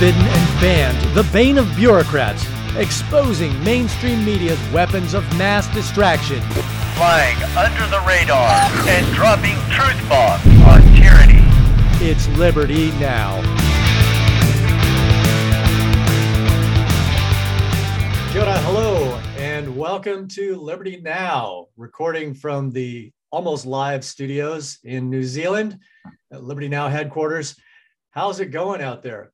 forbidden and banned, the bane of bureaucrats, exposing mainstream media's weapons of mass distraction. Flying under the radar and dropping truth bombs on tyranny. It's Liberty Now. Kia ora, hello, and welcome to Liberty Now, recording from the almost live studios in New Zealand at Liberty Now headquarters. How's it going out there?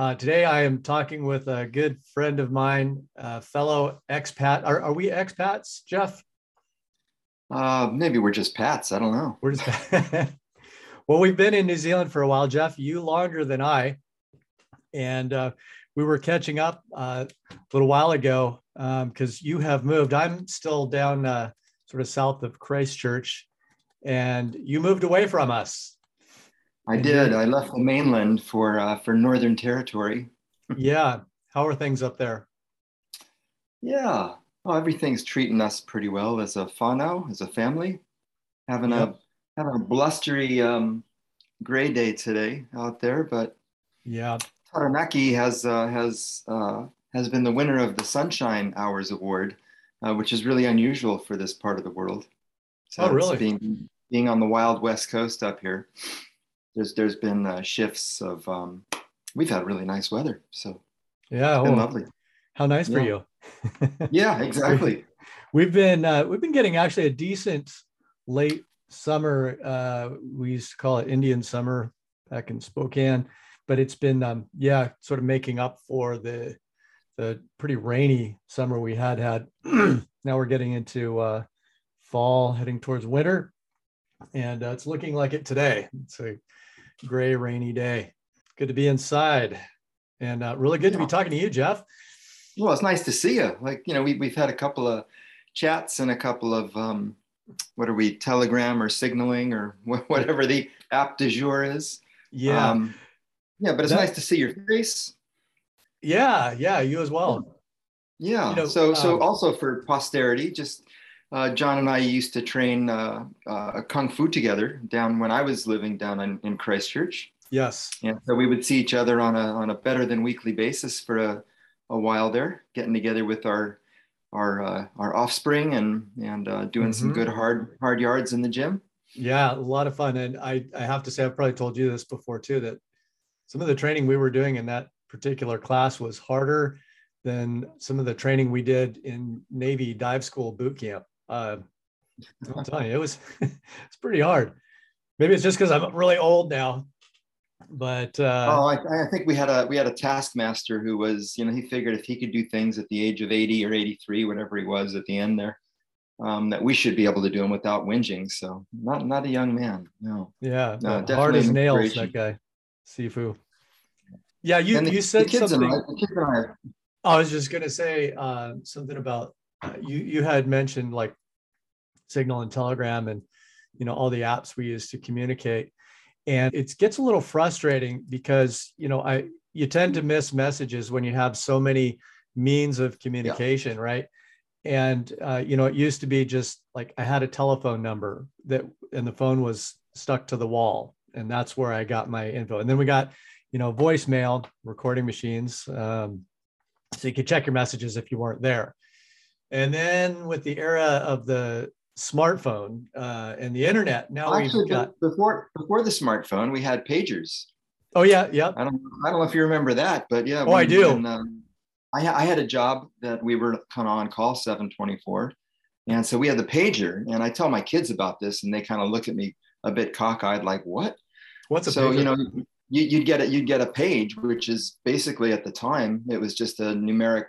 Uh, today, I am talking with a good friend of mine, uh, fellow expat. Are, are we expats, Jeff? Uh, maybe we're just Pats. I don't know. We're just well, we've been in New Zealand for a while, Jeff. You longer than I, and uh, we were catching up uh, a little while ago because um, you have moved. I'm still down uh, sort of south of Christchurch, and you moved away from us. I did. I left the mainland for uh, for Northern Territory. yeah. How are things up there? Yeah. Well, everything's treating us pretty well as a whānau, as a family. Having yep. a having a blustery um, gray day today out there, but yeah, Taranaki has uh, has uh, has been the winner of the Sunshine Hours Award, uh, which is really unusual for this part of the world. So oh, really? Being being on the wild west coast up here there's there's been uh, shifts of um, we've had really nice weather, so yeah, it's been well, lovely. How nice yeah. for you. yeah, exactly. We've been uh, we've been getting actually a decent late summer. Uh, we used to call it Indian summer back in Spokane, but it's been um, yeah, sort of making up for the the pretty rainy summer we had had. now we're getting into uh, fall, heading towards winter, and uh, it's looking like it today. It's a gray, rainy day. Good to be inside and uh, really good to be talking to you, Jeff. Well, it's nice to see you. Like, you know, we, we've had a couple of chats and a couple of, um, what are we, Telegram or signaling or whatever the app du jour is. Yeah. Um, yeah, but it's that, nice to see your face. Yeah, yeah, you as well. Yeah. You know, so, so um, also for posterity, just uh, John and I used to train uh, uh, kung fu together down when I was living down in, in Christchurch. Yes. And so we would see each other on a on a better than weekly basis for a, a while there, getting together with our our uh, our offspring and and uh, doing mm-hmm. some good hard hard yards in the gym. Yeah, a lot of fun. And I I have to say I've probably told you this before too that some of the training we were doing in that particular class was harder than some of the training we did in Navy dive school boot camp. Uh, I'm telling you, it was it's pretty hard. Maybe it's just because I'm really old now. But uh, oh, I, I, think we had a we had a taskmaster who was, you know, he figured if he could do things at the age of 80 or 83, whatever he was at the end there, um, that we should be able to do them without whinging. So not not a young man, no. Yeah, no, hard as nails. That guy, Sifu. Yeah, you the, you said something. I, I was just gonna say uh, something about uh, you you had mentioned like Signal and Telegram and you know all the apps we use to communicate, and it gets a little frustrating because you know I you tend to miss messages when you have so many means of communication, yeah. right? And uh, you know it used to be just like I had a telephone number that and the phone was stuck to the wall, and that's where I got my info. And then we got you know voicemail recording machines. Um, so you could check your messages if you weren't there. And then with the era of the smartphone uh, and the internet, now Actually, we've got before before the smartphone, we had pagers. Oh yeah, yeah. I don't I don't know if you remember that, but yeah. Oh, when, I do. When, um, I, I had a job that we were kind of on call 724. And so we had the pager, and I tell my kids about this, and they kind of look at me a bit cockeyed, like, "What?" What's a so pager? you know you, would get it you'd get a page, which is basically at the time it was just a numeric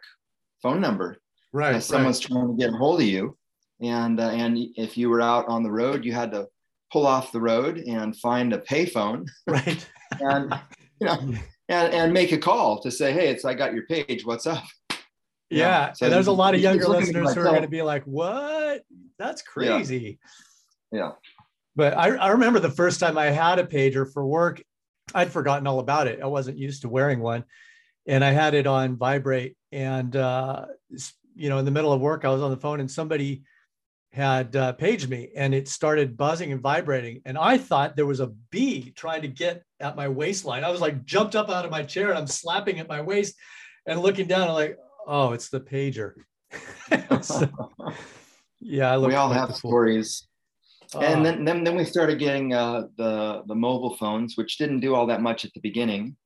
phone number, right if someone's right. trying to get a hold of you and uh, and if you were out on the road you had to pull off the road and find a payphone. Right. And you know and, and make a call to say hey it's i got your page. What's up? Yeah, yeah. So and there's a lot of younger listeners who are going to be like what? That's crazy. Yeah, yeah. but I, I remember the first time i had a pager for work i'd forgotten all about it. I wasn't used to wearing one. And i had it on vibrate and uh, you know, in the middle of work, I was on the phone and somebody had uh, paged me and it started buzzing and vibrating. And I thought there was a bee trying to get at my waistline. I was like jumped up out of my chair and I'm slapping at my waist and looking down. I'm like, oh, it's the pager. so, yeah, we all have stories. Uh, and then, then, then we started getting uh, the the mobile phones, which didn't do all that much at the beginning,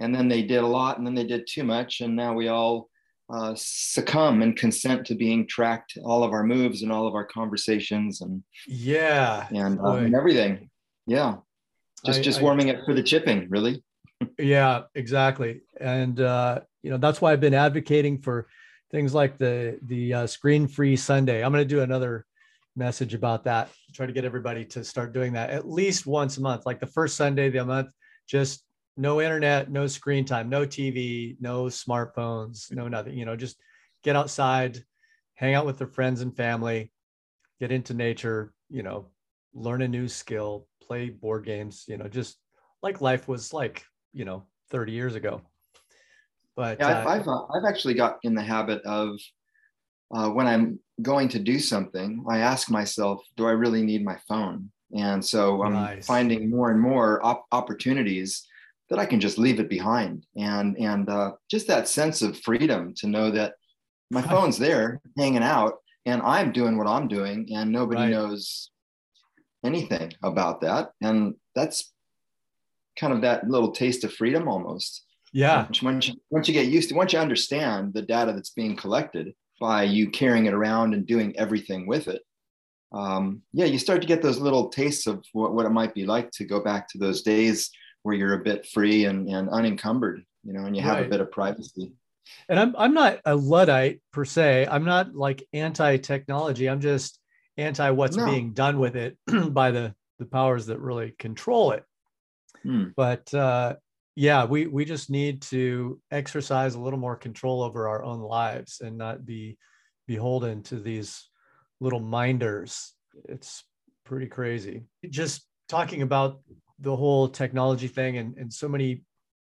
and then they did a lot, and then they did too much, and now we all uh, succumb and consent to being tracked all of our moves and all of our conversations and yeah and, uh, and everything. Yeah. Just I, just I, warming up for the chipping really. Yeah exactly. And uh, you know that's why i've been advocating for things like the the uh, screen free sunday. I'm going to do another message about that try to get everybody to start doing that at least once a month like the first sunday of the month just no internet, no screen time, no TV, no smartphones, no nothing, you know, just get outside, hang out with their friends and family, get into nature, you know, learn a new skill, play board games, you know, just like life was like, you know, 30 years ago. But yeah, I've, uh, I've, uh, I've, actually got in the habit of uh, when I'm going to do something, I ask myself, do I really need my phone? And so I'm nice. finding more and more op- opportunities that I can just leave it behind. And and uh, just that sense of freedom to know that my phone's there hanging out and I'm doing what I'm doing and nobody right. knows anything about that. And that's kind of that little taste of freedom almost. Yeah. Once you, once you get used to, once you understand the data that's being collected by you carrying it around and doing everything with it, um, yeah, you start to get those little tastes of what, what it might be like to go back to those days where you're a bit free and, and unencumbered, you know, and you have right. a bit of privacy. And I'm I'm not a luddite per se. I'm not like anti-technology. I'm just anti what's no. being done with it by the the powers that really control it. Hmm. But uh, yeah, we we just need to exercise a little more control over our own lives and not be beholden to these little minders. It's pretty crazy. Just talking about the whole technology thing and, and so many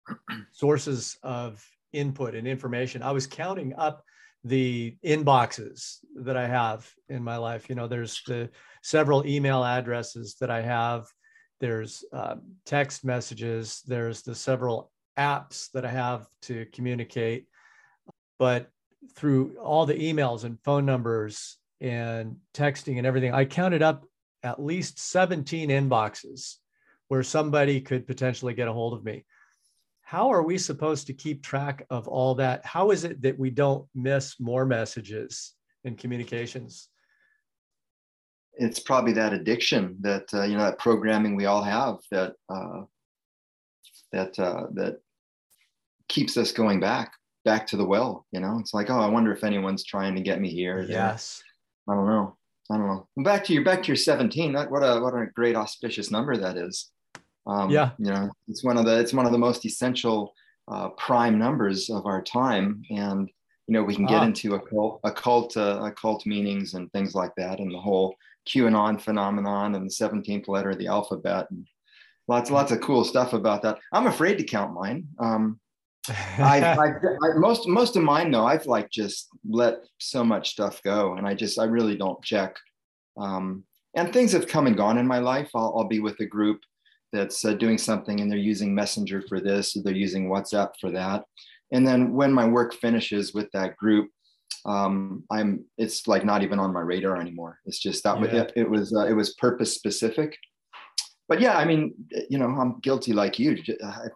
sources of input and information. I was counting up the inboxes that I have in my life. You know, there's the several email addresses that I have. There's uh, text messages. There's the several apps that I have to communicate. But through all the emails and phone numbers and texting and everything, I counted up at least 17 inboxes where somebody could potentially get a hold of me. How are we supposed to keep track of all that? How is it that we don't miss more messages and communications? It's probably that addiction that uh, you know that programming we all have that uh, that uh, that keeps us going back back to the well. You know, it's like, oh, I wonder if anyone's trying to get me here. Yes. I don't know. I don't know. Back to your back to your 17. That, what a what a great auspicious number that is. Um, yeah, you know, it's one of the it's one of the most essential uh, prime numbers of our time, and you know we can get ah. into occult occult uh, occult meanings and things like that, and the whole QAnon phenomenon and the 17th letter of the alphabet, and lots lots of cool stuff about that. I'm afraid to count mine. Um, I, I, I, most most of mine though I've like just let so much stuff go, and I just I really don't check. Um, and things have come and gone in my life. I'll, I'll be with a group that's uh, doing something and they're using Messenger for this, or they're using WhatsApp for that. And then when my work finishes with that group, um, I'm it's like not even on my radar anymore. It's just that yeah. it, it, was uh, it was purpose specific. But yeah, I mean, you know, I'm guilty like you. I,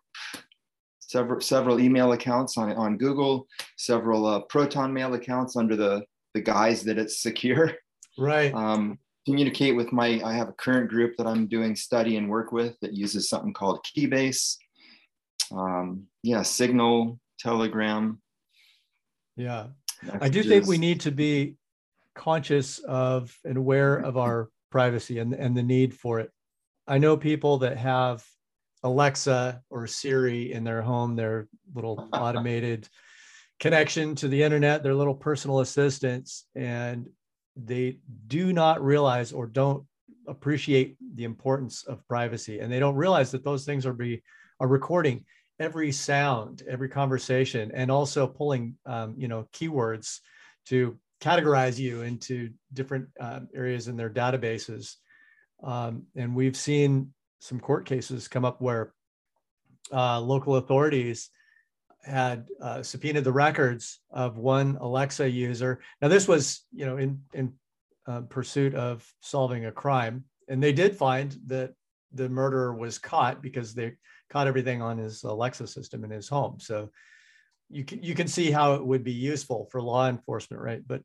several several email accounts on on Google, several uh, Proton Mail accounts under the the guise that it's secure. Right. Um, communicate with my, I have a current group that I'm doing study and work with that uses something called Keybase. Um, yeah, Signal, Telegram. Yeah. Messages. I do think we need to be conscious of and aware of our privacy and, and the need for it. I know people that have Alexa or Siri in their home, their little automated connection to the internet, their little personal assistants, and they do not realize or don't appreciate the importance of privacy and they don't realize that those things are be are recording every sound every conversation and also pulling um, you know keywords to categorize you into different uh, areas in their databases. Um, and we've seen some court cases come up where uh, local authorities had uh, subpoenaed the records of one Alexa user. Now, this was, you know, in in uh, pursuit of solving a crime, and they did find that the murderer was caught because they caught everything on his Alexa system in his home. So you can you can see how it would be useful for law enforcement, right? But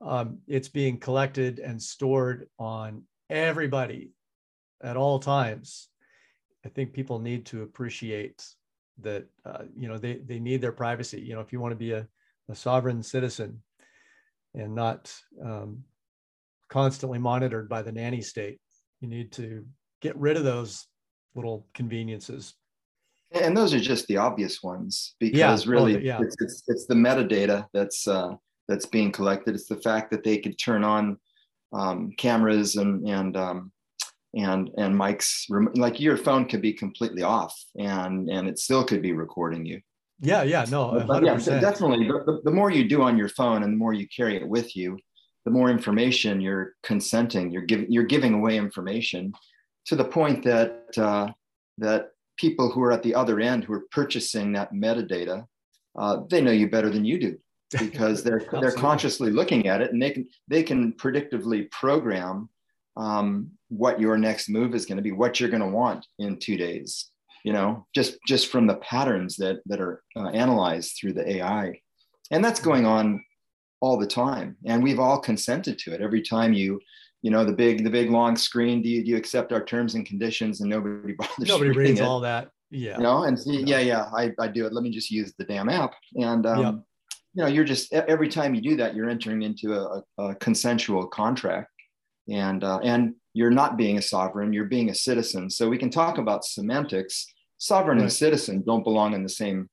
um, it's being collected and stored on everybody at all times. I think people need to appreciate that uh, you know they they need their privacy. You know, if you want to be a, a sovereign citizen and not um, constantly monitored by the nanny state, you need to get rid of those little conveniences and those are just the obvious ones because yeah, really yeah. It's, it's, it's, the metadata that's uh, that's being collected it's the fact that they could turn on um, cameras and and um, and and mics like your phone could be completely off and and it still could be recording you yeah yeah no 100%. yeah definitely the, the more you do on your phone and the more you carry it with you the more information you're consenting you're giving you're giving away information to the point that uh, that people who are at the other end who are purchasing that metadata, uh, they know you better than you do because they're they're consciously looking at it and they can they can predictively program um, what your next move is going to be, what you're going to want in two days. You know, just just from the patterns that that are uh, analyzed through the AI, and that's going on all the time. And we've all consented to it. Every time you you know the big the big long screen do you, do you accept our terms and conditions and nobody bothers nobody reads it. all that yeah you know and yeah yeah I, I do it let me just use the damn app and um, yep. you know you're just every time you do that you're entering into a, a consensual contract and uh, and you're not being a sovereign you're being a citizen so we can talk about semantics sovereign right. and citizen don't belong in the same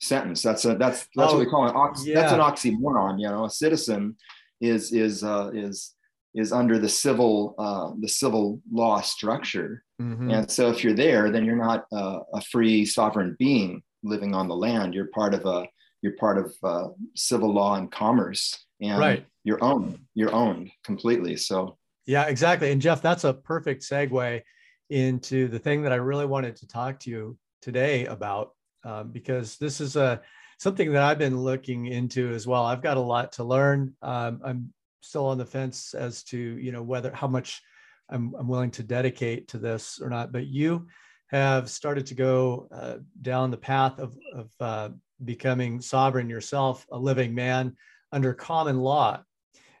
sentence that's a that's that's oh, what we call an ox yeah. that's an oxymoron you know a citizen is is uh, is is under the civil uh, the civil law structure. Mm-hmm. And so if you're there, then you're not uh, a free sovereign being living on the land. You're part of a you're part of uh, civil law and commerce, and right. you're owned. You're owned completely. So yeah, exactly. And Jeff, that's a perfect segue into the thing that I really wanted to talk to you today about, um, because this is a something that I've been looking into as well. I've got a lot to learn. Um, I'm still on the fence as to you know whether how much I'm, I'm willing to dedicate to this or not. But you have started to go uh, down the path of, of uh, becoming sovereign yourself, a living man under common law.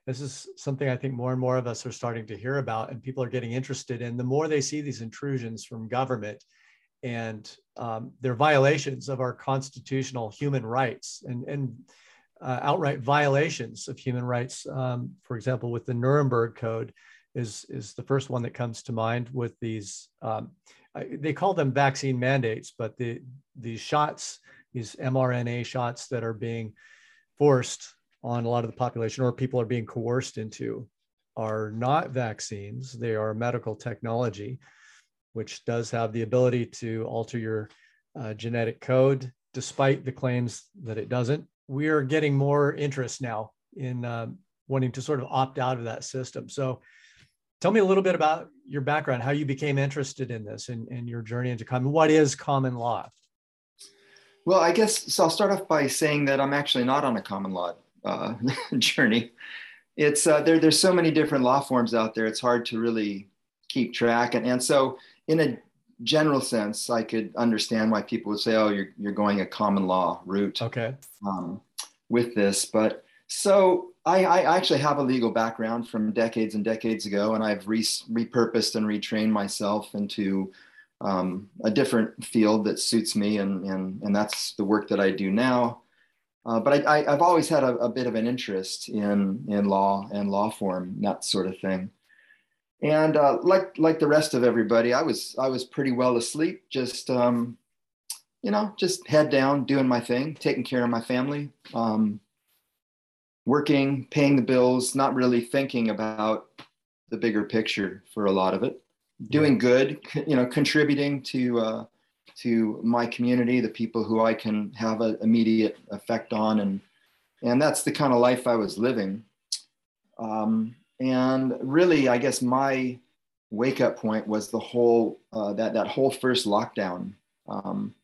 This is something I think more and more of us are starting to hear about, and people are getting interested in. The more they see these intrusions from government and um, their violations of our constitutional human rights, and and uh, outright violations of human rights. Um, for example, with the Nuremberg Code, is is the first one that comes to mind with these. Um, they call them vaccine mandates, but the these shots, these mRNA shots that are being forced on a lot of the population, or people are being coerced into, are not vaccines. They are medical technology, which does have the ability to alter your uh, genetic code, despite the claims that it doesn't we are getting more interest now in uh, wanting to sort of opt out of that system. So tell me a little bit about your background, how you became interested in this and, and your journey into common. What is common law? Well, I guess so. I'll start off by saying that I'm actually not on a common law uh, journey. It's uh, there. There's so many different law forms out there. It's hard to really keep track. And and so in a general sense, I could understand why people would say, "Oh, you're you're going a common law route." Okay. Um, with this, but so I, I, actually have a legal background from decades and decades ago, and I've re- repurposed and retrained myself into um, a different field that suits me, and and and that's the work that I do now. Uh, but I, have always had a, a, bit of an interest in in law and law form, that sort of thing and uh, like like the rest of everybody, I was I was pretty well asleep, just um, you know, just head down, doing my thing, taking care of my family, um, working, paying the bills, not really thinking about the bigger picture for a lot of it. Doing good, you know, contributing to uh, to my community, the people who I can have an immediate effect on, and and that's the kind of life I was living. Um, and really, I guess my wake up point was the whole uh, that that whole first lockdown um,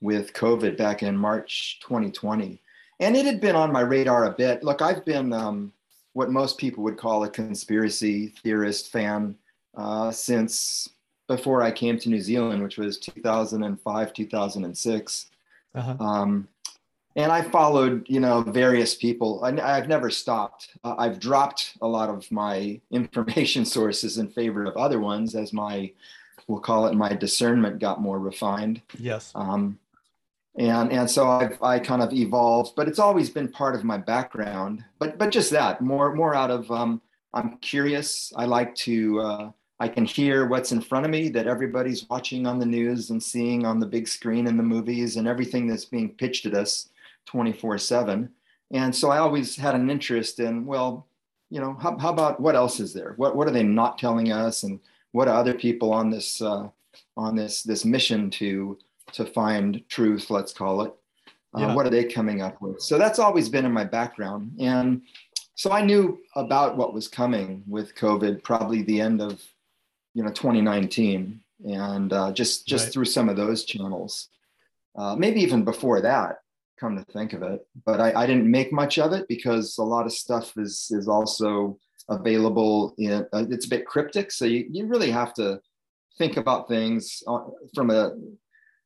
with COVID back in March 2020, and it had been on my radar a bit. Look, I've been um, what most people would call a conspiracy theorist fan uh, since before I came to New Zealand, which was 2005, 2006. Uh-huh. Um, and I followed, you know, various people. I, have never stopped. Uh, I've dropped a lot of my information sources in favor of other ones as my, we'll call it my discernment got more refined. Yes. Um, and and so I've I kind of evolved, but it's always been part of my background. But but just that, more more out of um, I'm curious. I like to. Uh, I can hear what's in front of me that everybody's watching on the news and seeing on the big screen in the movies and everything that's being pitched at us 24 7. And so I always had an interest in, well, you know, how, how about what else is there? What, what are they not telling us? And what are other people on this, uh, on this, this mission to, to find truth, let's call it? Uh, yeah. What are they coming up with? So that's always been in my background. And so I knew about what was coming with COVID, probably the end of, you know, 2019 and uh, just just right. through some of those channels uh, maybe even before that come to think of it. But I, I didn't make much of it because a lot of stuff is is also available in. Uh, it's a bit cryptic, so you, you really have to think about things uh, from a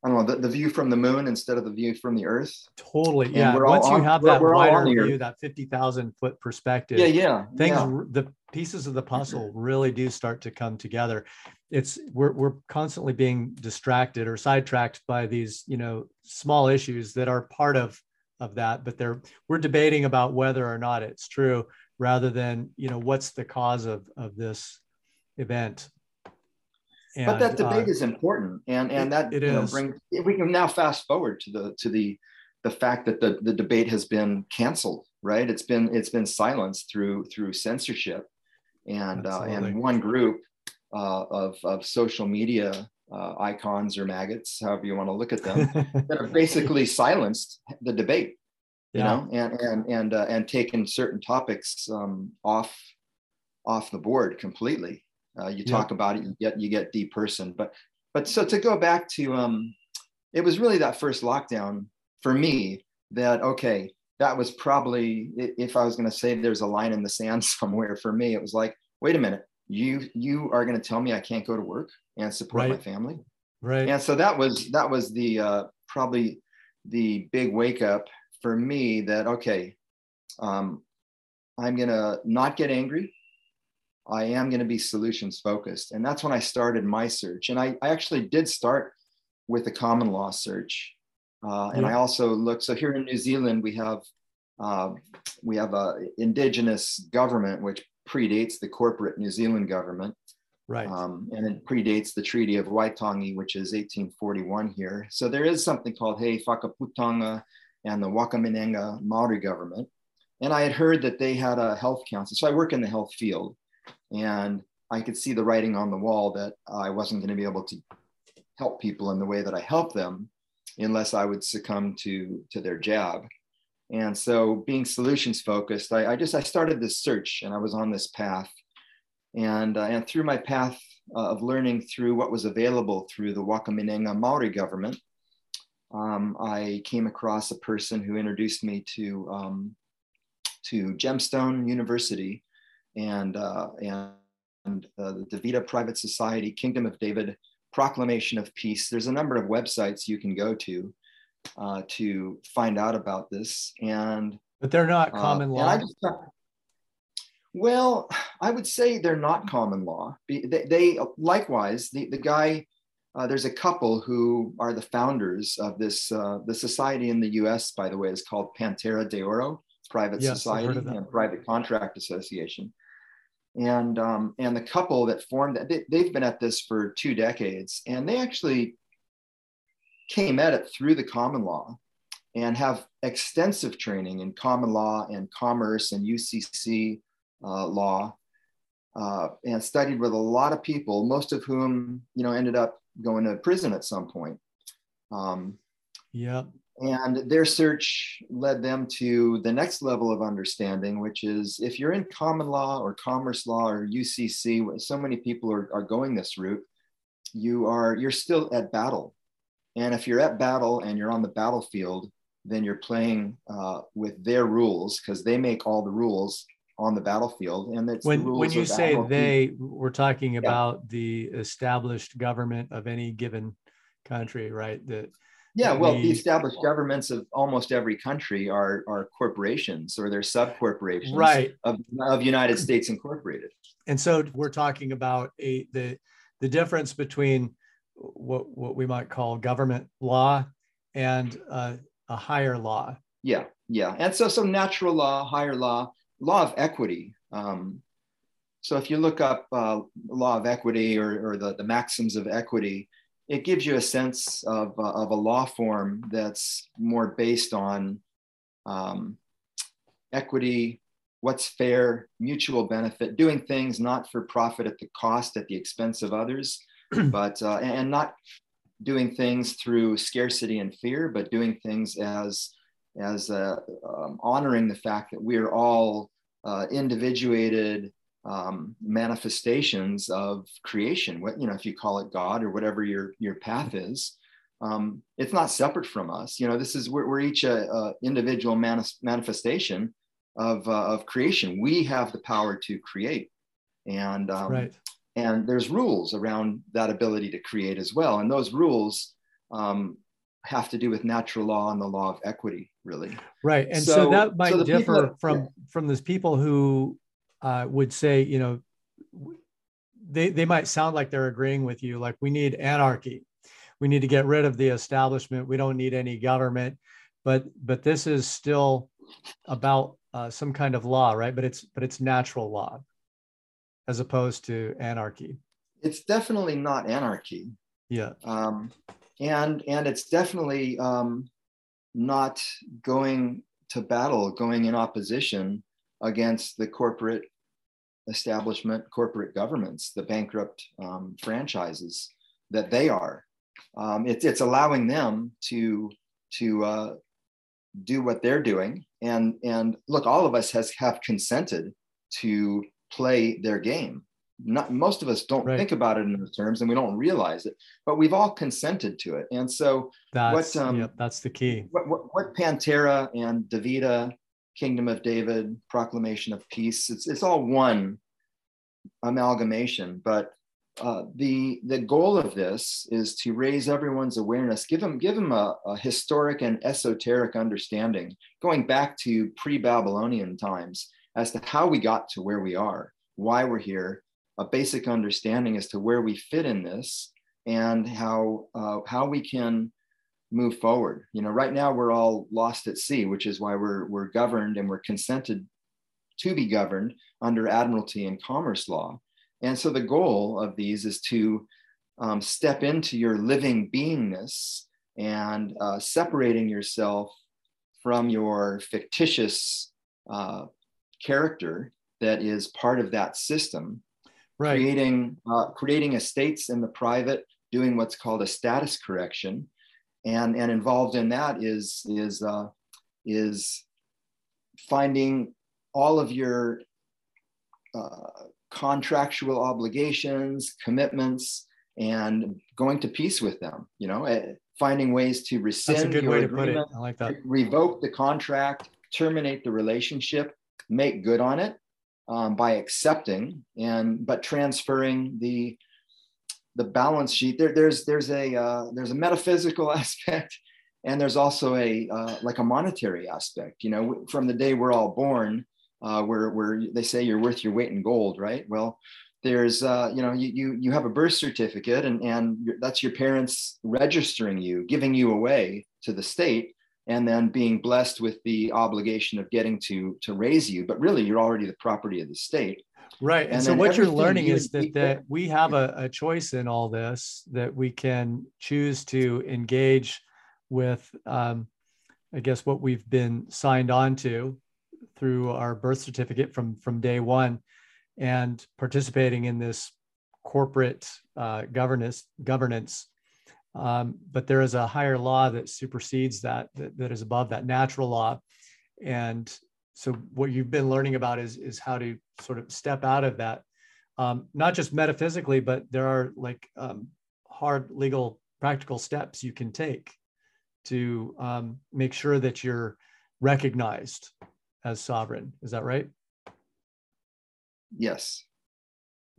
I don't know the, the view from the moon instead of the view from the Earth. Totally, yeah. Once you have that we're, we're wider view, that fifty thousand foot perspective, yeah, yeah, things yeah. the pieces of the puzzle really do start to come together. It's we're we're constantly being distracted or sidetracked by these you know small issues that are part of of that, but they're we're debating about whether or not it's true rather than you know what's the cause of of this event and, but that debate uh, is important, and and that it, it know, brings. We can now fast forward to the to the the fact that the the debate has been canceled. Right? It's been it's been silenced through through censorship, and uh, and one group uh, of of social media uh, icons or maggots, however you want to look at them, that have basically silenced the debate. You yeah. know, and and and uh, and taken certain topics um, off off the board completely. Uh, you talk about it, you get you get depersoned. But but so to go back to um, it was really that first lockdown for me that okay, that was probably if I was going to say there's a line in the sand somewhere for me, it was like, wait a minute, you you are going to tell me I can't go to work and support right. my family, right? And so that was that was the uh, probably the big wake up for me that okay, um, I'm going to not get angry. I am going to be solutions focused. And that's when I started my search. And I, I actually did start with a common law search. Uh, and yeah. I also look, so here in New Zealand, we have uh, we have a indigenous government which predates the corporate New Zealand government. Right. Um, and it predates the Treaty of Waitangi, which is 1841 here. So there is something called He Whakaputanga and the Wakaminenga Maori government. And I had heard that they had a health council. So I work in the health field. And I could see the writing on the wall that I wasn't going to be able to help people in the way that I help them unless I would succumb to, to their jab. And so being solutions focused, I, I just, I started this search and I was on this path. And, uh, and through my path uh, of learning through what was available through the Wakaminenga Maori government, um, I came across a person who introduced me to, um, to Gemstone University and, uh, and uh, the Davida Private Society, Kingdom of David, Proclamation of Peace. There's a number of websites you can go to uh, to find out about this. And but they're not uh, common law. Just, well, I would say they're not common law. They, they likewise, the, the guy, uh, there's a couple who are the founders of this. Uh, the society in the U.S., by the way, is called Pantera de Oro Private yes, Society and Private Contract Association and um, and the couple that formed they, they've been at this for two decades and they actually came at it through the common law and have extensive training in common law and commerce and ucc uh, law uh, and studied with a lot of people most of whom you know ended up going to prison at some point. Um, yeah And their search led them to the next level of understanding, which is if you're in common law or commerce law or UCC, so many people are, are going this route, you are you're still at battle. And if you're at battle and you're on the battlefield, then you're playing uh, with their rules because they make all the rules on the battlefield. And it's when when you say they, we're talking yeah. about the established government of any given country, right? That yeah, well, the, established governments of almost every country are are corporations or they're sub corporations right. of, of United States Incorporated. And so we're talking about a the the difference between what what we might call government law and uh, a higher law. Yeah, yeah, and so so natural law, higher law, law of equity. Um, so if you look up uh, law of equity or, or the, the maxims of equity, it gives you a sense of, uh, of a law form that's more based on um, equity, what's fair, mutual benefit, doing things not for profit at the cost, at the expense of others, but uh, and not doing things through scarcity and fear, but doing things as as uh, um, honoring the fact that we are all uh, individuated um, manifestations of creation. What you know, if you call it God or whatever your your path is, um, it's not separate from us. You know, this is we're, we're each a, a individual manis- manifestation of uh, of creation. We have the power to create, and um, right. and there's rules around that ability to create as well. And those rules um, have to do with natural law and the law of equity, really. Right, and so, so that might so differ from yeah. from those people who uh, would say, you know, they, they might sound like they're agreeing with you, like we need anarchy. We need to get rid of the establishment. We don't need any government. But but this is still about uh, some kind of law, right? But it's but it's natural law as opposed to anarchy. It's definitely not anarchy. Yeah. Um, and and it's definitely um, not going to battle, going in opposition against the corporate establishment, corporate governments, the bankrupt um, franchises that they are. Um, it's, it's allowing them to to uh, do what they're doing, and and look, all of us has have consented to play their game. Not most of us don't right. think about it in those terms, and we don't realize it, but we've all consented to it. And so, that's what, um, yep, that's the key. What, what, what Pantera and Davida Kingdom of David, Proclamation of Peace. It's, it's all one amalgamation, but uh, the the goal of this is to raise everyone's awareness, give them give them a, a historic and esoteric understanding, going back to pre-Babylonian times as to how we got to where we are, why we're here, a basic understanding as to where we fit in this, and how uh, how we can move forward. You know, right now we're all lost at sea, which is why we're we're governed and we're consented to be governed under admiralty and commerce law. And so the goal of these is to um, step into your living beingness and uh, separating yourself from your fictitious uh, character that is part of that system. Right. Creating uh, creating estates in the private, doing what's called a status correction, and and involved in that is is uh, is finding all of your uh, contractual obligations, commitments, and going to peace with them. You know, uh, finding ways to rescind. That's a good way to put it. I like that. Revoke the contract, terminate the relationship, make good on it um, by accepting and but transferring the the balance sheet there, there's there's a uh, there's a metaphysical aspect and there's also a uh, like a monetary aspect. You know from the day we're all born uh, where where they say you're worth your weight in gold right? Well there's uh, you know you, you you have a birth certificate and and that's your parents registering you giving you away to the state and then being blessed with the obligation of getting to to raise you. But really you're already the property of the state Right. And, and so what you're learning you is that, that we have a, a choice in all this, that we can choose to engage with, um, I guess, what we've been signed on to through our birth certificate from, from day one and participating in this corporate uh, governance, governance Um, but there is a higher law that supersedes that, that, that is above that natural law. And so what you've been learning about is, is how to sort of step out of that, um, not just metaphysically, but there are like um, hard legal practical steps you can take to um, make sure that you're recognized as sovereign. Is that right? Yes,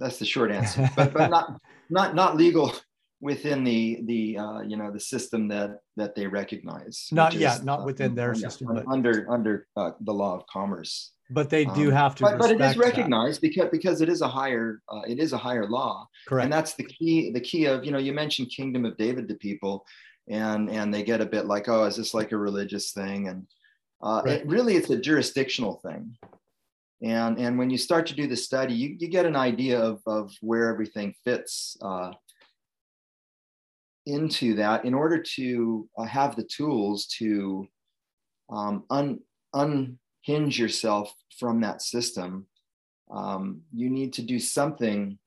that's the short answer. But but not not not legal within the the uh, you know the system that that they recognize. Not yet, not uh, within their system, but under under uh, the law of commerce. But they do um, have to. But, but it is recognized that. because because it is a higher uh, it is a higher law. Correct. And that's the key the key of you know you mentioned Kingdom of David to people, and and they get a bit like oh is this like a religious thing and uh, right. it really it's a jurisdictional thing and and when you start to do the study you, you get an idea of, of where everything fits uh, into that in order to uh, have the tools to um, un, unhinge yourself from that system um, you need to do something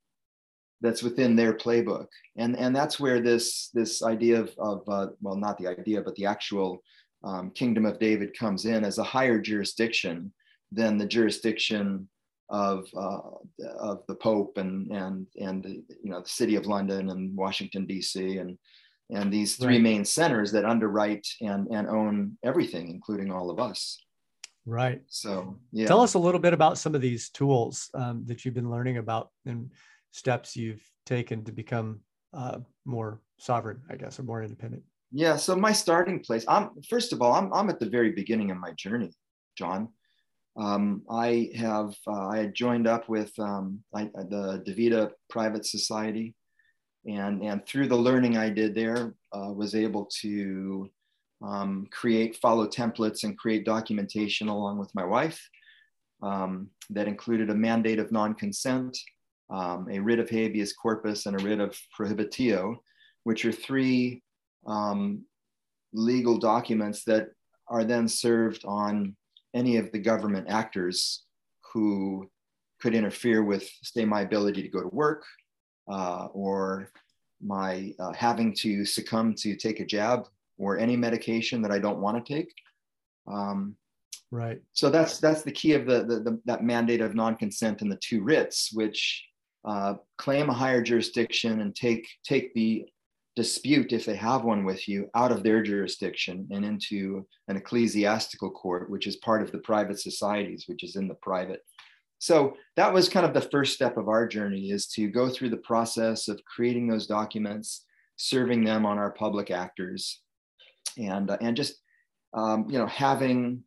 that's within their playbook. And and that's where this this idea of, of uh, well not the idea but the actual um, kingdom of david comes in as a higher jurisdiction than the jurisdiction of uh, of the Pope and and and the, you know the city of London and Washington D.C. and and these three right. main centers that underwrite and and own everything, including all of us. Right. So yeah. Tell us a little bit about some of these tools um, that you've been learning about and steps you've taken to become uh, more sovereign, I guess, or more independent. Yeah. So my starting place. I'm first of all, I'm I'm at the very beginning of my journey, John um, I have uh, I had joined up with um, I, the Davida Private Society, and and through the learning I did there, uh, was able to um, create follow templates and create documentation along with my wife. Um, that included a mandate of non-consent, um, a writ of habeas corpus, and a writ of prohibitio, which are three um, legal documents that are then served on any of the government actors who could interfere with, say, my ability to go to work uh, or my uh, having to succumb to take a jab or any medication that I don't want to take. Um, right. So that's that's the key of the, the, the that mandate of non-consent and the two writs, which uh, claim a higher jurisdiction and take take the dispute, if they have one with you, out of their jurisdiction and into an ecclesiastical court, which is part of the private societies, which is in the private. So that was kind of the first step of our journey is to go through the process of creating those documents, serving them on our public actors, and, uh, and just um, you know having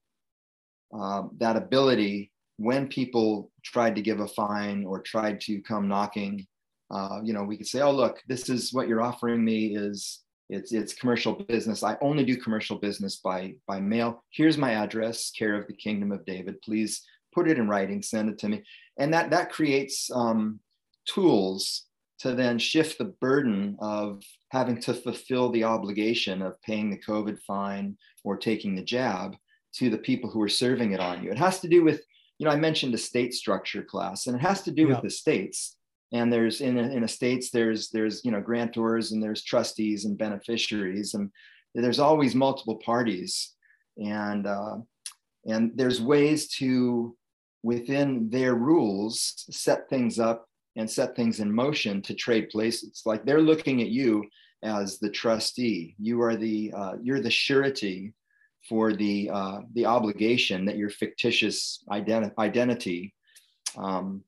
uh, that ability when people tried to give a fine or tried to come knocking uh, you know, we could say, oh, look, this is what you're offering me is it's it's commercial business. I only do commercial business by by mail. Here's my address, care of the Kingdom of David. Please put it in writing, send it to me, and that that creates um, tools to then shift the burden of having to fulfill the obligation of paying the COVID fine or taking the jab to the people who are serving it on you. It has to do with, you know, I mentioned a state structure class, and it has to do yeah. with the states and there's in, in estates there's there's you know grantors and there's trustees and beneficiaries. And there's always multiple parties. And uh, and there's ways to within their rules set things up and set things in motion to trade places. Like they're looking at you as the trustee. You are the uh, you're the surety for the uh, the obligation that your fictitious identi- identity um,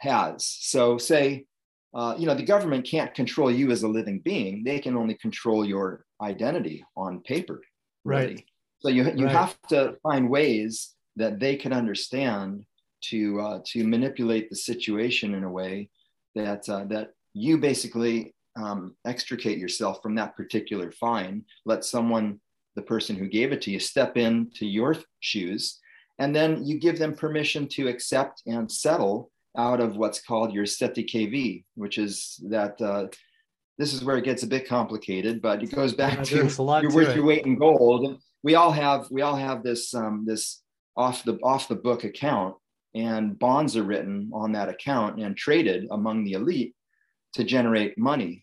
has. So, say, uh, you know, the government can't control you as a living being; they can only control your identity on paper. Really. Right. So you you right. have to find ways that they can understand to uh, to manipulate the situation in a way that uh, that you basically um, extricate yourself from that particular fine. Let someone, the person who gave it to you, step into your shoes, and then you give them permission to accept and settle out of what's called your cestui que vie, which is that uh, this is where it gets a bit complicated, but it goes back yeah, to you're worth your weight in gold. We all have we all have this um, this off the off the book account, and bonds are written on that account and traded among the elite to generate money.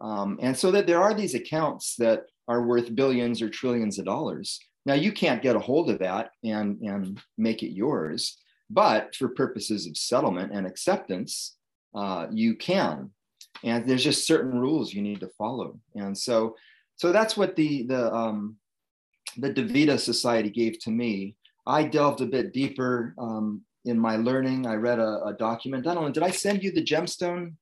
Um, and so that there are these accounts that are worth billions or trillions of dollars. Now you can't get a hold of that and, and make it yours, but for purposes of settlement and acceptance, uh, you can. And there's just certain rules you need to follow. And so, so that's what the the um, the Davida Society gave to me. I delved a bit deeper um, in my learning. I read a, a document. I. Did I send you the gemstone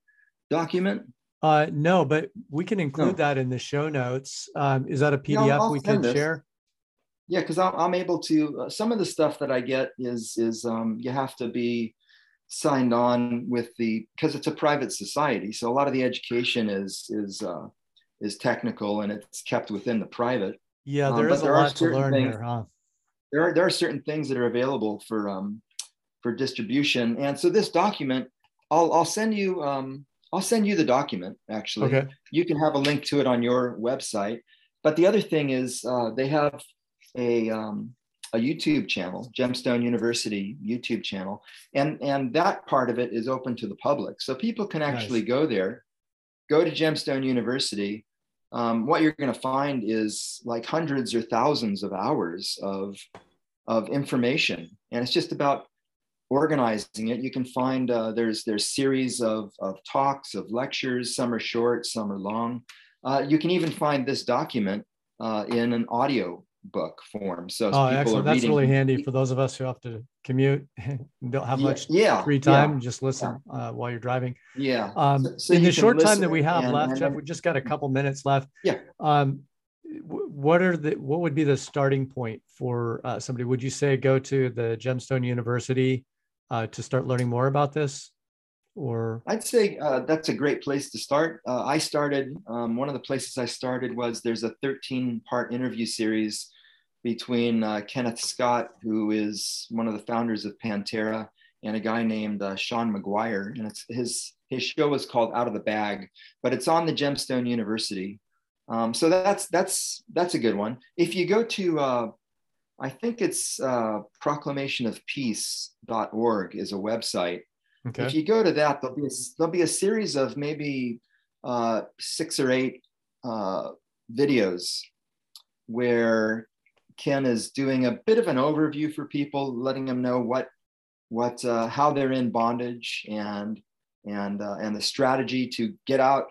document? Uh, no, but we can include no. that in the show notes. Um, is that a PDF yeah, we can share? Yeah, because I'm, I'm, able to. Uh, some of the stuff that I get is is um, you have to be signed on with the because it's a private society, so a lot of the education is is uh, is technical and it's kept within the private. Yeah, there um, is a there lot to learn things, here, huh? There are there are certain things that are available for um, for distribution, and so this document, I'll I'll send you um, I'll send you the document. Actually, okay. you can have a link to it on your website. But the other thing is uh, they have a um, a YouTube channel, Gemstone University YouTube channel, and and that part of it is open to the public, so people can actually nice. go there, go to Gemstone University. Um, what you're going to find is like hundreds or thousands of hours of of information, and it's just about organizing it. You can find uh, there's there's series of of talks, of lectures. Some are short, some are long. Uh, you can even find this document uh, in an audio book form. So oh, excellent. That's reading. really handy for those of us who have to commute, don't have much yeah, free time, yeah, just listen uh, while you're driving. Yeah. Um, so, so in the short time that we have and, left, and, Jeff, we just got a couple minutes left. Yeah. Um, what are the what would be the starting point for uh, somebody? Would you say go to the Gemstone University uh, to start learning more about this? Or I'd say uh, that's a great place to start. Uh, I started um, one of the places I started was there's a 13 part interview series between uh, Kenneth Scott, who is one of the founders of Pantera, and a guy named uh, Sean McGuire. And it's his his show is called Out of the Bag, but it's on the Gemstone University. Um, so that's that's that's a good one. If you go to uh, I think it's uh, proclamationofpeace.org is a website. Okay. If you go to that, there'll be a, there'll be a series of maybe uh, six or eight uh, videos where Ken is doing a bit of an overview for people, letting them know what what uh, how they're in bondage and and uh, and the strategy to get out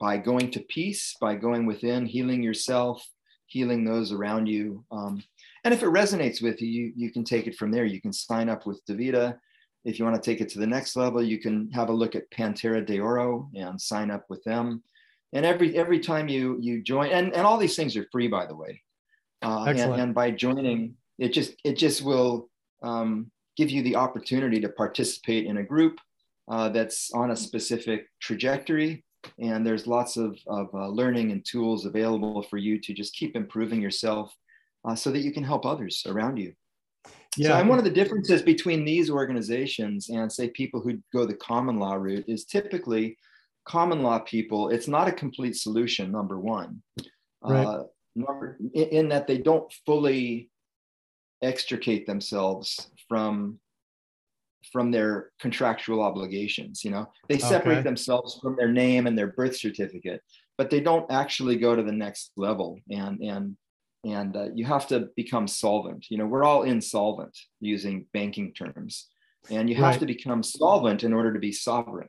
by going to peace, by going within, healing yourself, healing those around you. Um, and if it resonates with you, you, you can take it from there. You can sign up with Davida. If you want to take it to the next level, you can have a look at Pantera de Oro and sign up with them. And every every time you you join, and, and all these things are free, by the way. Uh, and, and, by joining, it just it just will um, give you the opportunity to participate in a group uh, that's on a specific trajectory. And there's lots of, of uh, learning and tools available for you to just keep improving yourself uh, so that you can help others around you. Yeah. So, and one of the differences between these organizations and, say, people who go the common law route is typically common law people, it's not a complete solution, number one. Right. Uh, in, in that they don't fully extricate themselves from from their contractual obligations you know they separate okay. themselves from their name and their birth certificate but they don't actually go to the next level and and and uh, you have to become solvent you know we're all insolvent using banking terms and you have right. to become solvent in order to be sovereign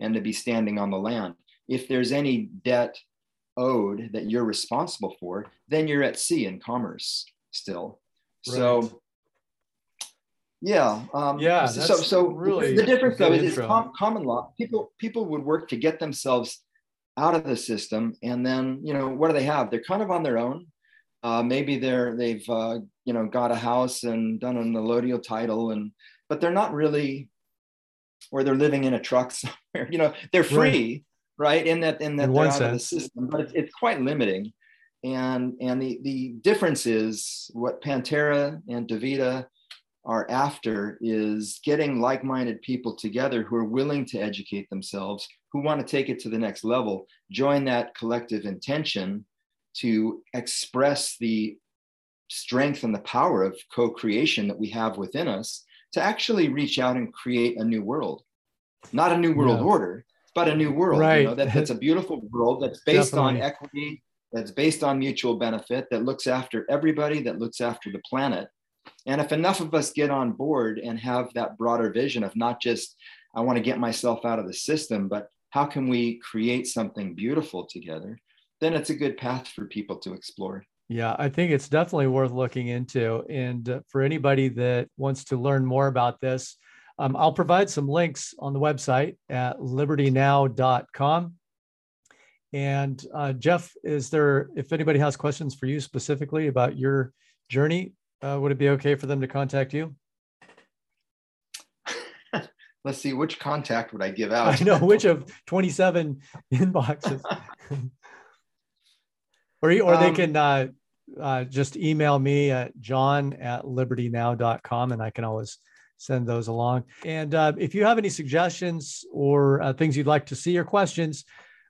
and to be standing on the land if there's any debt owed that you're responsible for then you're at sea in commerce still right. so yeah um, yeah so so really the difference though is, is com- common law people people would work to get themselves out of the system and then you know what do they have they're kind of on their own uh, maybe they're they've uh, you know got a house and done an allodial title, and but they're not really, or they're living in a truck somewhere. You know, they're free, right? Right? In that in that in they're out sense. of the system, but it's, it's quite limiting. And and the the difference is what Pantera and Davida are after is getting like-minded people together who are willing to educate themselves, who want to take it to the next level, join that collective intention to express the strength and the power of co-creation that we have within us to actually reach out and create a new world not a new world yeah. order but a new world. Right. You know, that, that's a beautiful world that's based Definitely. on equity, that's based on mutual benefit, that looks after everybody, that looks after the planet. And if enough of us get on board and have that broader vision of not just, I want to get myself out of the system, but how can we create something beautiful together? Then it's a good path for people to explore. Yeah, I think it's definitely worth looking into. And uh, for anybody that wants to learn more about this, um, I'll provide some links on the website at libertynow.com. And uh, Jeff, is there, if anybody has questions for you specifically about your journey, uh, would it be okay for them to contact you? Let's see, which contact would I give out? I know which of 27 inboxes. or, or they um, can uh, uh, just email me at john at libertynow.com and I can always send those along. And uh, if you have any suggestions or uh, things you'd like to see or questions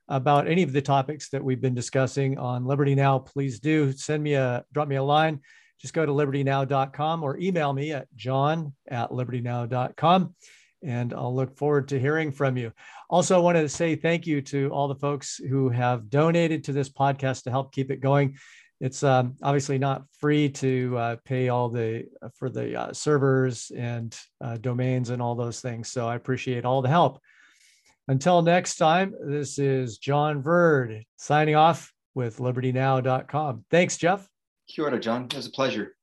about any of the topics that we've been discussing on Liberty Now, please do send me a drop me a line. Just go to libertynow.com or email me at john at libertynow.com. And I'll look forward to hearing from you. Also, I wanted to say thank you to all the folks who have donated to this podcast to help keep it going it's um, obviously not free to uh, pay all the uh, for the uh, servers and uh, domains and all those things. So I appreciate all the help. Until next time, this is John Verd signing off with libertynow.com. Thanks, Jeff. Kia ora, John. It was a pleasure.